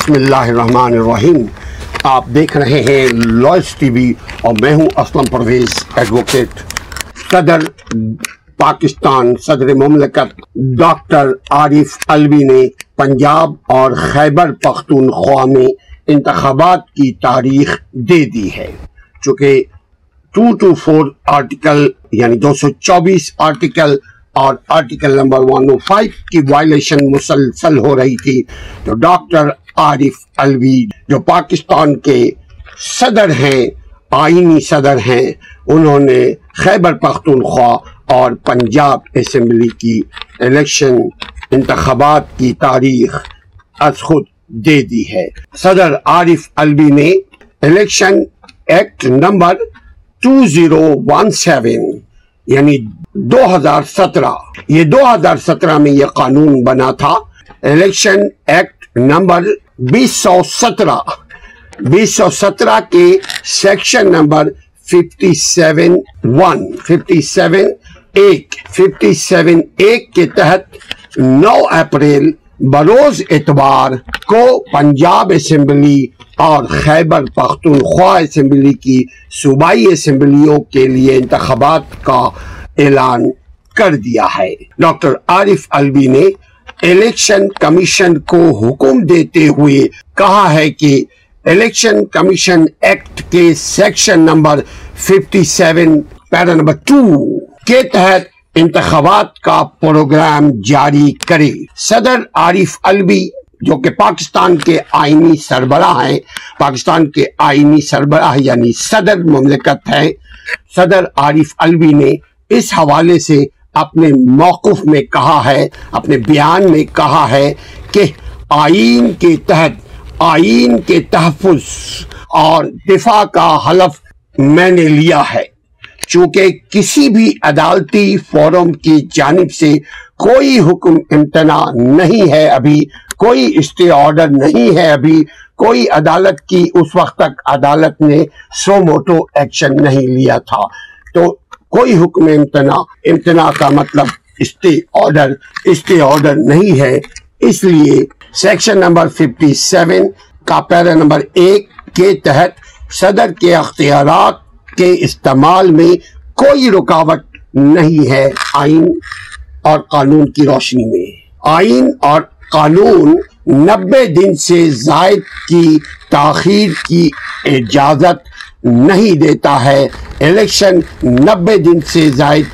بسم اللہ الرحمن الرحیم۔ آپ دیکھ رہے ہیں لوئس ٹی وی اور میں ہوں اسلم پرویز ایڈوکیٹ۔ صدر پاکستان، صدر مملکت ڈاکٹر عارف الوی نے پنجاب اور خیبر پختونخوا میں انتخابات کی تاریخ دے دی ہے۔ چونکہ ٹو ٹو فور آرٹیکل یعنی دو سو چوبیس آرٹیکل اور article number one O five کی وائلیشن مسلسل ہو رہی تھی تو ڈاکٹر عارف الوی جو پاکستان کے صدر ہیں، آئینی صدر ہیں، انہوں نے خیبر پختونخوا اور پنجاب اسمبلی کی الیکشن انتخابات کی تاریخ از خود دے دی ہے۔ صدر عارف الوی نے election act number two zero one seven یعنی دو ہزار سترہ۔ یہ دو ہزار سترہ میں یہ قانون بنا تھا۔ الیکشن ایکٹ نمبر بیس سو سترہ۔ بیس سو سترہ کے section number fifty seven one. Fifty seven ایک۔ ففٹی سیون ایک کے تحت نو اپریل بروز اتوار کو پنجاب اسمبلی اور خیبر پختونخوا اسمبلی کی صوبائی اسمبلیوں کے لیے انتخابات کا اعلان کر دیا ہے۔ ڈاکٹر عارف الوی نے الیکشن کمیشن کو حکم دیتے ہوئے کہا ہے کہ الیکشن کمیشن ایکٹ کے section number fifty seven para number two کے تحت انتخابات کا پروگرام جاری کرے۔ صدر عارف الوی، جو کہ پاکستان کے آئینی سربراہ ہیں، پاکستان کے آئینی سربراہ یعنی صدر مملکت ہے، صدر عارف الوی نے اس حوالے سے اپنے موقف میں کہا ہے، اپنے بیان میں کہا ہے کہ آئین کے تحت، آئین کے تحفظ اور دفاع کا حلف میں نے لیا ہے۔ چونکہ کسی بھی عدالتی فورم کی جانب سے کوئی حکم امتناع نہیں ہے ابھی، کوئی اسٹے آرڈر نہیں ہے ابھی، کوئی عدالت کی اس وقت تک عدالت نے سو موٹو ایکشن نہیں لیا تھا۔ تو کوئی حکم امتناع امتناع کا مطلب اسٹے آرڈر اسٹے آرڈر نہیں ہے۔ اس لیے سیکشن نمبر ففٹی سیون کا پیرا نمبر ایک کے تحت صدر کے اختیارات کے استعمال میں کوئی رکاوٹ نہیں ہے۔ آئین اور قانون کی روشنی میں۔ آئین اور قانون نبے دن سے زائد کی تاخیر کی اجازت نہیں دیتا ہے۔ الیکشن نبے دن سے زائد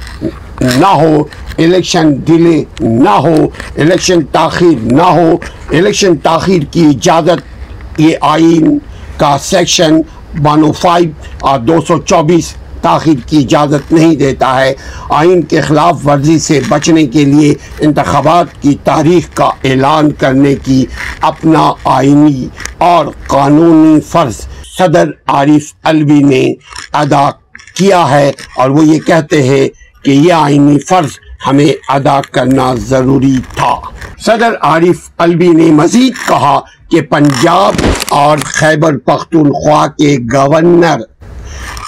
نہ ہو۔ الیکشن ڈیلے نہ ہو۔ الیکشن تاخیر نہ ہو۔ الیکشن تاخیر کی اجازت یہ آئین کا سیکشن ون او فائیو اور دو سو چوبیس تاخیر کی اجازت نہیں دیتا ہے۔ آئین کے خلاف ورزی سے بچنے کے لیے انتخابات کی تاریخ کا اعلان کرنے کی اپنا آئینی اور قانونی فرض صدر عارف الوی نے ادا کیا ہے اور وہ یہ کہتے ہیں کہ یہ آئینی فرض ہمیں ادا کرنا ضروری تھا۔ صدر عارف الوی نے مزید کہا کہ پنجاب اور خیبر پختونخوا کے گورنر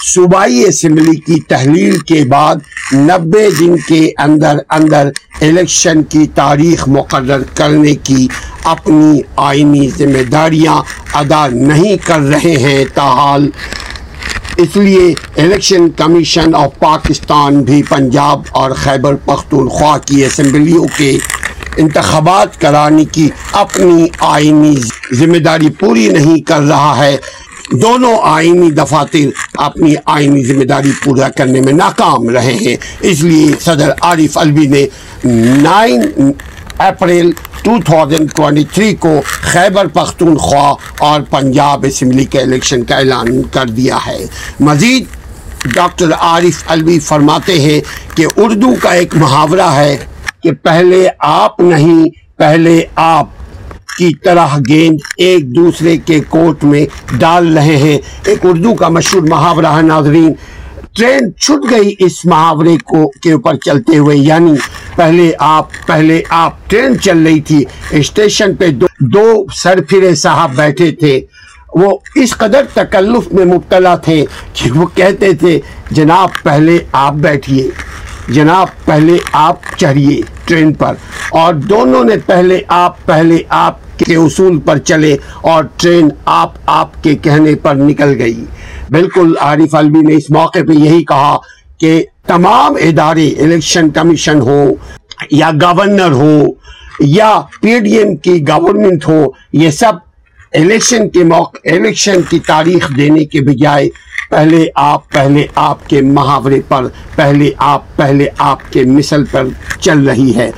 صوبائی اسمبلی کی تحلیل کے بعد نبے دن کے اندر اندر الیکشن کی تاریخ مقرر کرنے کی اپنی آئینی ذمہ داریاں ادا نہیں کر رہے ہیں تاحال۔ اس لیے الیکشن کمیشن آف پاکستان بھی پنجاب اور خیبر پختونخوا کی اسمبلیوں کے انتخابات کرانے کی اپنی آئینی ذمہ داری پوری نہیں کر رہا ہے۔ دونوں آئینی دفاتر اپنی آئینی ذمہ داری پورا کرنے میں ناکام رہے ہیں۔ اس لیے صدر عارف الوی نے نائن اپریل 2023 کو خیبر پختونخوا اور پنجاب اسمبلی کے الیکشن کا اعلان کر دیا ہے۔ مزید ڈاکٹر عارف الوی فرماتے ہیں کہ اردو کا ایک محاورہ ہے کہ پہلے آپ نہیں، پہلے آپ۔ کی طرح گیند ایک دوسرے کے کوٹ میں ڈال رہے ہیں۔ ایک اردو کا مشہور محاورہ ہے، ناظرین۔ ٹرین چھٹ گئی اس محاورے کو کے اوپر چلتے ہوئے یعنی پہلے آپ پہلے آپ ٹرین چل رہی تھی۔ اسٹیشن پہ دو دو سرفرے صاحب بیٹھے تھے۔ وہ اس قدر تکلف میں مبتلا تھے کہ وہ کہتے تھے، جناب پہلے آپ بیٹھیے، جناب پہلے آپ چڑھیے ٹرین پر۔ اور دونوں نے پہلے آپ پہلے آپ کے اصول پر چلے اور ٹرین آپ آپ کے کہنے پر نکل گئی۔ بالکل عارف الوی نے اس موقع پہ یہی کہا کہ تمام ادارے، الیکشن کمیشن ہو یا گورنر ہو یا پی ڈی ایم کی گورنمنٹ ہو، یہ سب الیکشن کے موقع، الیکشن کی تاریخ دینے کے بجائے پہلے آپ پہلے آپ کے محاورے پر، پہلے آپ پہلے آپ کے مثل پر چل رہی ہے۔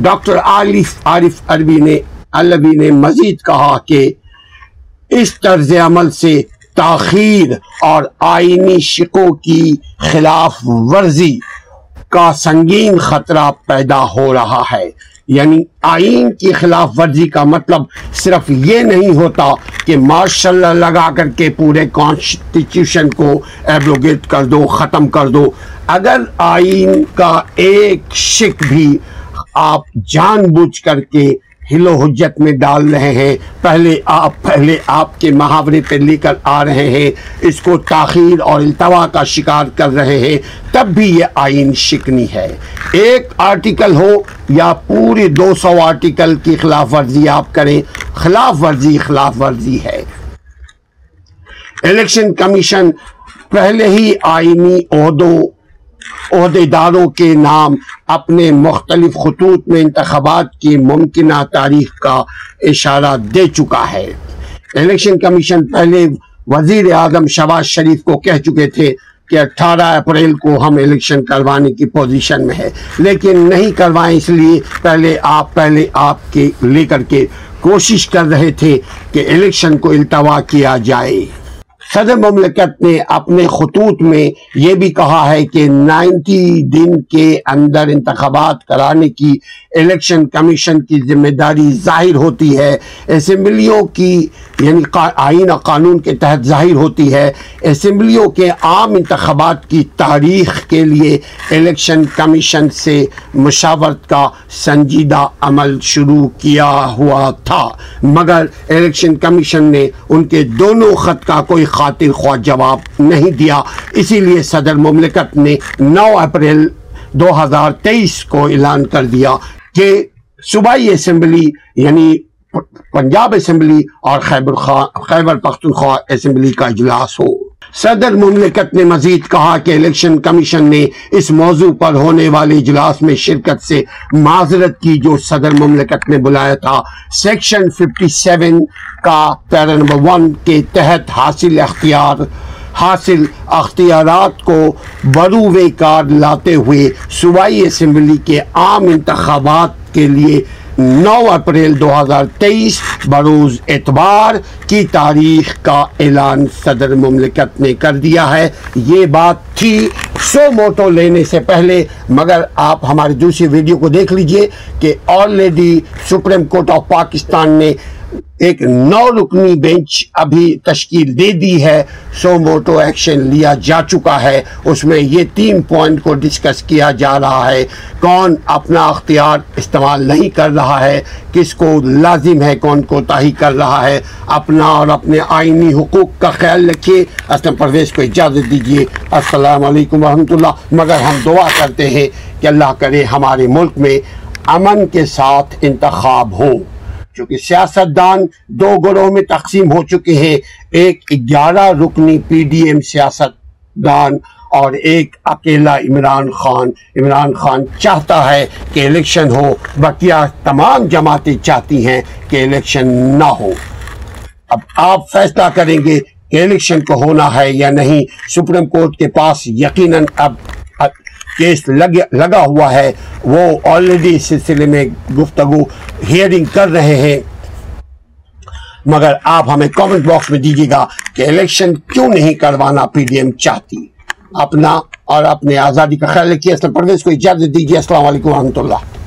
ڈاکٹر عارف عارف عربی نے علوی نے مزید کہا کہ اس طرز عمل سے تاخیر اور آئینی شکوں کی خلاف ورزی کا سنگین خطرہ پیدا ہو رہا ہے۔ یعنی آئین کی خلاف ورزی کا مطلب صرف یہ نہیں ہوتا کہ ماشاء اللہ لگا کر کے پورے کانسٹیٹیوشن کو ایبروگیٹ کر دو، ختم کر دو۔ اگر آئین کا ایک شک بھی آپ جان بوجھ کر کے ہلو حجت میں ڈال رہے ہیں۔ پہلے آپ پہلے آپ کے محاورے پہ لے کر آ رہے ہیں۔ اس کو تاخیر اور التوا کا شکار کر رہے ہیں۔ تب بھی یہ آئین شکنی ہے۔ ایک آرٹیکل ہو یا پوری دو سو آرٹیکل کی خلاف ورزی آپ کریں۔ خلاف ورزی خلاف ورزی ہے۔ الیکشن کمیشن پہلے ہی آئینی عہدوں، عہدے داروں کے نام اپنے مختلف خطوط میں انتخابات کی ممکنہ تاریخ کا اشارہ دے چکا ہے۔ الیکشن کمیشن پہلے وزیر اعظم شباز شریف کو کہہ چکے تھے کہ اٹھارہ اپریل کو ہم الیکشن کروانے کی پوزیشن میں ہے لیکن نہیں کروائیں اس لیے پہلے آپ پہلے آپ کے، لے کر کے کوشش کر رہے تھے کہ الیکشن کو التوا کیا جائے۔ صدر مملکت نے اپنے خطوط میں یہ بھی کہا ہے کہ نائنٹی دن کے اندر انتخابات کرانے کی الیکشن کمیشن کی ذمہ داری ظاہر ہوتی ہے۔ اسمبلیوں کی یعنی آئین قانون کے تحت ظاہر ہوتی ہے۔ اسمبلیوں کے عام انتخابات کی تاریخ کے لیے الیکشن کمیشن سے مشاورت کا سنجیدہ عمل شروع کیا ہوا تھا۔ مگر الیکشن کمیشن نے ان کے دونوں خط کا کوئی خاطر خواہ جواب نہیں دیا۔ اسی لیے صدر مملکت نے نو اپریل دو ہزار تیئیس کو اعلان کر دیا کہ صوبائی اسمبلی یعنی پنجاب اسمبلی اور خیبر خیبر پختونخوا اسمبلی کا اجلاس ہو۔ صدر مملکت نے مزید کہا کہ الیکشن کمیشن نے اس موضوع پر ہونے والے اجلاس میں شرکت سے معذرت کی جو صدر مملکت نے بلایا تھا۔ سیکشن ففٹی سیون کا پیرا نمبر ون کے تحت حاصل اختیار، حاصل اختیارات کو بروے کار لاتے ہوئے صوبائی اسمبلی کے عام انتخابات کے لیے نو اپریل دو ہزار تیئیس بروز اعتبار کی تاریخ کا اعلان صدر مملکت نے کر دیا ہے۔ یہ بات تھی سو موٹو لینے سے پہلے، مگر آپ ہماری دوسری ویڈیو کو دیکھ لیجیے کہ already supreme court of Pakistan نے ایک نو رکنی بینچ ابھی تشکیل دے دی ہے، سو موٹو ایکشن لیا جا چکا ہے۔ اس میں یہ تین پوائنٹ کو ڈسکس کیا جا رہا ہے۔ کون اپنا اختیار استعمال نہیں کر رہا ہے، کس کو لازم ہے، کون کو تاہی کر رہا ہے۔ اپنا اور اپنے آئینی حقوق کا خیال رکھیے۔ اسلم پرویز کو اجازت دیجیے۔ السلام علیکم ورحمۃ اللہ۔ مگر ہم دعا کرتے ہیں کہ اللہ کرے ہمارے ملک میں امن کے ساتھ انتخاب ہو۔ چونکہ سیاست دان دو گروہ میں تقسیم ہو چکے ہیں، ایک گیارہ رکنی پی ڈی ایم سیاست دان اور ایک اکیلا عمران خان۔ عمران خان چاہتا ہے کہ الیکشن ہو، بقیہ تمام جماعتیں چاہتی ہیں کہ الیکشن نہ ہو۔ اب آپ فیصلہ کریں گے کہ الیکشن کو ہونا ہے یا نہیں۔ سپریم کورٹ کے پاس یقیناً اب کیس لگا ہوا ہے وہ آلریڈی اس سلسلے میں گفتگو ہیئرنگ کر رہے ہیں مگر آپ ہمیں کامنٹ باکس میں دیجیے گا کہ الیکشن کیوں نہیں کروانا پی ڈی ایم چاہتی اپنا اور اپنے آزادی کا خیال رکھیے اسلام پرویز کو اجازت دیجیے السلام علیکم ورحمۃ اللہ